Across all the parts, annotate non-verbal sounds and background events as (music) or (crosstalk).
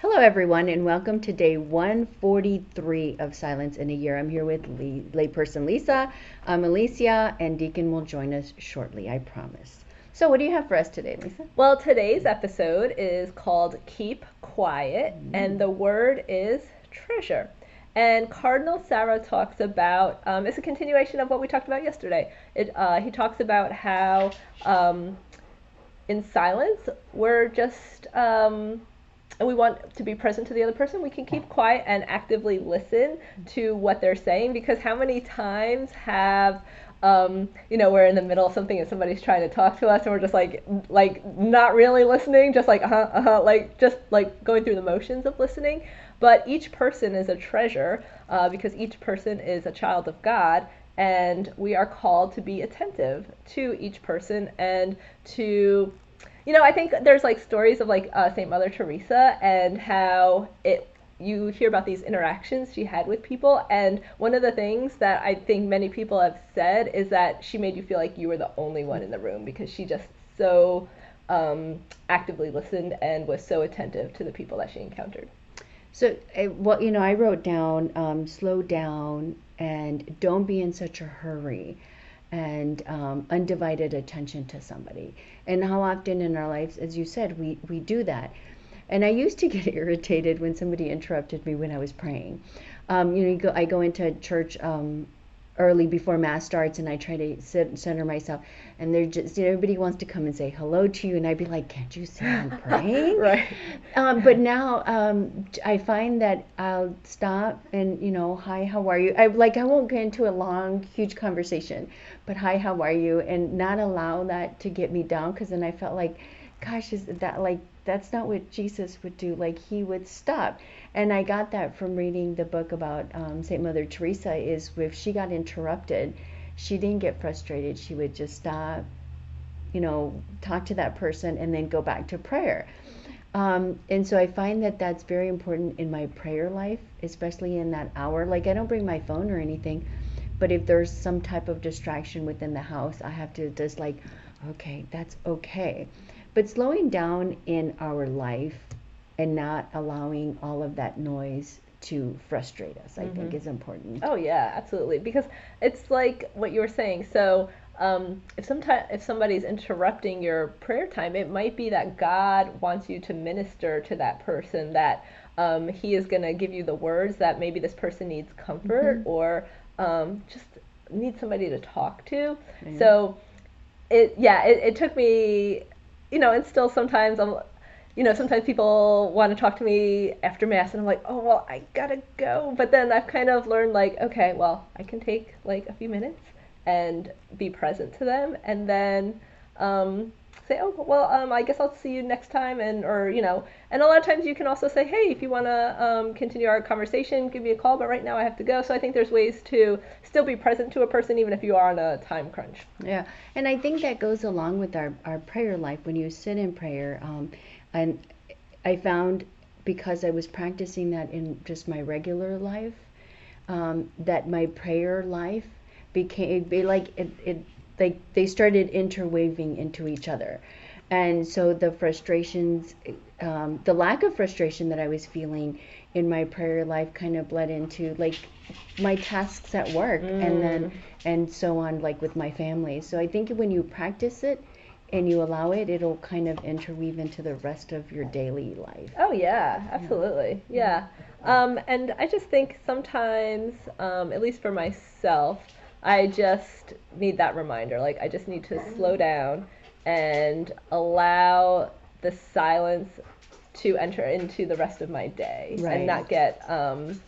Hello, everyone, and welcome to day 143 of Silence in a Year. I'm here with Lee, layperson Lisa, um, Alicia, and Deacon will join us shortly, I promise. So, what do you have for us today, Lisa? Well, today's episode is called Keep Quiet, mm-hmm. and the word is treasure. And Cardinal Sarah talks about, um, it's a continuation of what we talked about yesterday. It, uh, he talks about how um, in silence, we're just um, and we want to be present to the other person, we can keep quiet and actively listen to what they're saying because how many times have um, you know, we're in the middle of something and somebody's trying to talk to us and we're just like like not really listening, just like uh-huh, uh-huh, like just like going through the motions of listening. But each person is a treasure uh, because each person is a child of God and we are called to be attentive to each person and to you know, I think there's like stories of like uh, Saint Mother Teresa and how it you hear about these interactions she had with people. And one of the things that i think many people have said is that she made you feel like you were the only one in the room because she just so um, actively listened and was so attentive to the people that she encountered. So uh, well you know i wrote down um, slow down and don't be in such a hurry and um, undivided attention to somebody. And how often in our lives, as you said, we, we do that. And I used to get (laughs) irritated when somebody interrupted me when I was praying. Um, you know, you go, I go into church um, early before mass starts and I try to sit, center myself and they're just you know, everybody wants to come and say hello to you and I'd be like can't you see I'm (laughs) praying? Right. Um, but now um, I find that I'll stop and you know hi how are you? I like I won't get into a long huge conversation but hi how are you? And not allow that to get me down because then I felt like gosh is that like that's not what Jesus would do. Like he would stop. And I got that from reading the book about um, Saint Mother Teresa. Is if she got interrupted, she didn't get frustrated. She would just stop, you know, talk to that person, and then go back to prayer. Um, and so I find that that's very important in my prayer life, especially in that hour. Like I don't bring my phone or anything, but if there's some type of distraction within the house, I have to just like, okay, that's okay but slowing down in our life and not allowing all of that noise to frustrate us, I mm-hmm. think is important. Oh yeah, absolutely. Because it's like what you were saying. So um, if sometimes if somebody's interrupting your prayer time, it might be that God wants you to minister to that person. That um, He is going to give you the words that maybe this person needs comfort mm-hmm. or um, just needs somebody to talk to. So it yeah, it, it took me you know, and still sometimes I'm, you know, sometimes people want to talk to me after mass, and I'm like, oh well, I gotta go. But then I've kind of learned like, okay, well, I can take like a few minutes and be present to them, and then um, say, oh well, um, I guess I'll see you next time, and or you know, and a lot of times you can also say, hey, if you want to um, continue our conversation, give me a call, but right now I have to go. So I think there's ways to still be present to a person even if you are on a time crunch. Yeah, and I think that goes along with our our prayer life when you sit in prayer, um, and I found because I was practicing that in just my regular life, um, that my prayer life became like it, it like they started interweaving into each other. And so the frustrations um, the lack of frustration that i was feeling in my prayer life kind of bled into like my tasks at work mm. and then and so on like with my family. So i think when you practice it and you allow it it'll kind of interweave into the rest of your daily life. Oh yeah absolutely. Yeah, yeah. Um, and i just think sometimes um, at least for myself I just need that reminder. Like, I just need to slow down and allow the silence to enter into the rest of my day right. and not get um,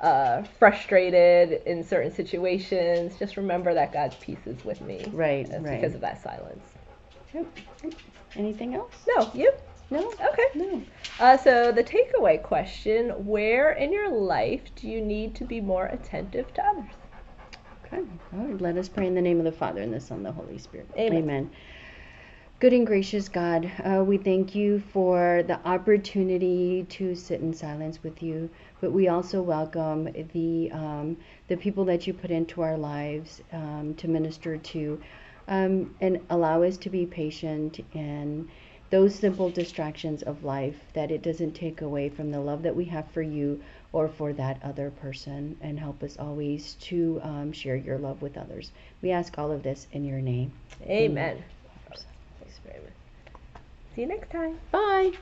uh, frustrated in certain situations. Just remember that God's peace is with me. Right, right. Because of that silence. Anything else? No, you? No. Okay. No. Uh, so the takeaway question: Where in your life do you need to be more attentive to others? Okay. Right. Let us pray in the name of the Father and the Son and the Holy Spirit. Amen. Amen. Good and gracious God, uh, we thank you for the opportunity to sit in silence with you, but we also welcome the um, the people that you put into our lives um, to minister to, um, and allow us to be patient and those simple distractions of life that it doesn't take away from the love that we have for you or for that other person and help us always to um, share your love with others we ask all of this in your name Amen. Thanks very much. See you next time. bye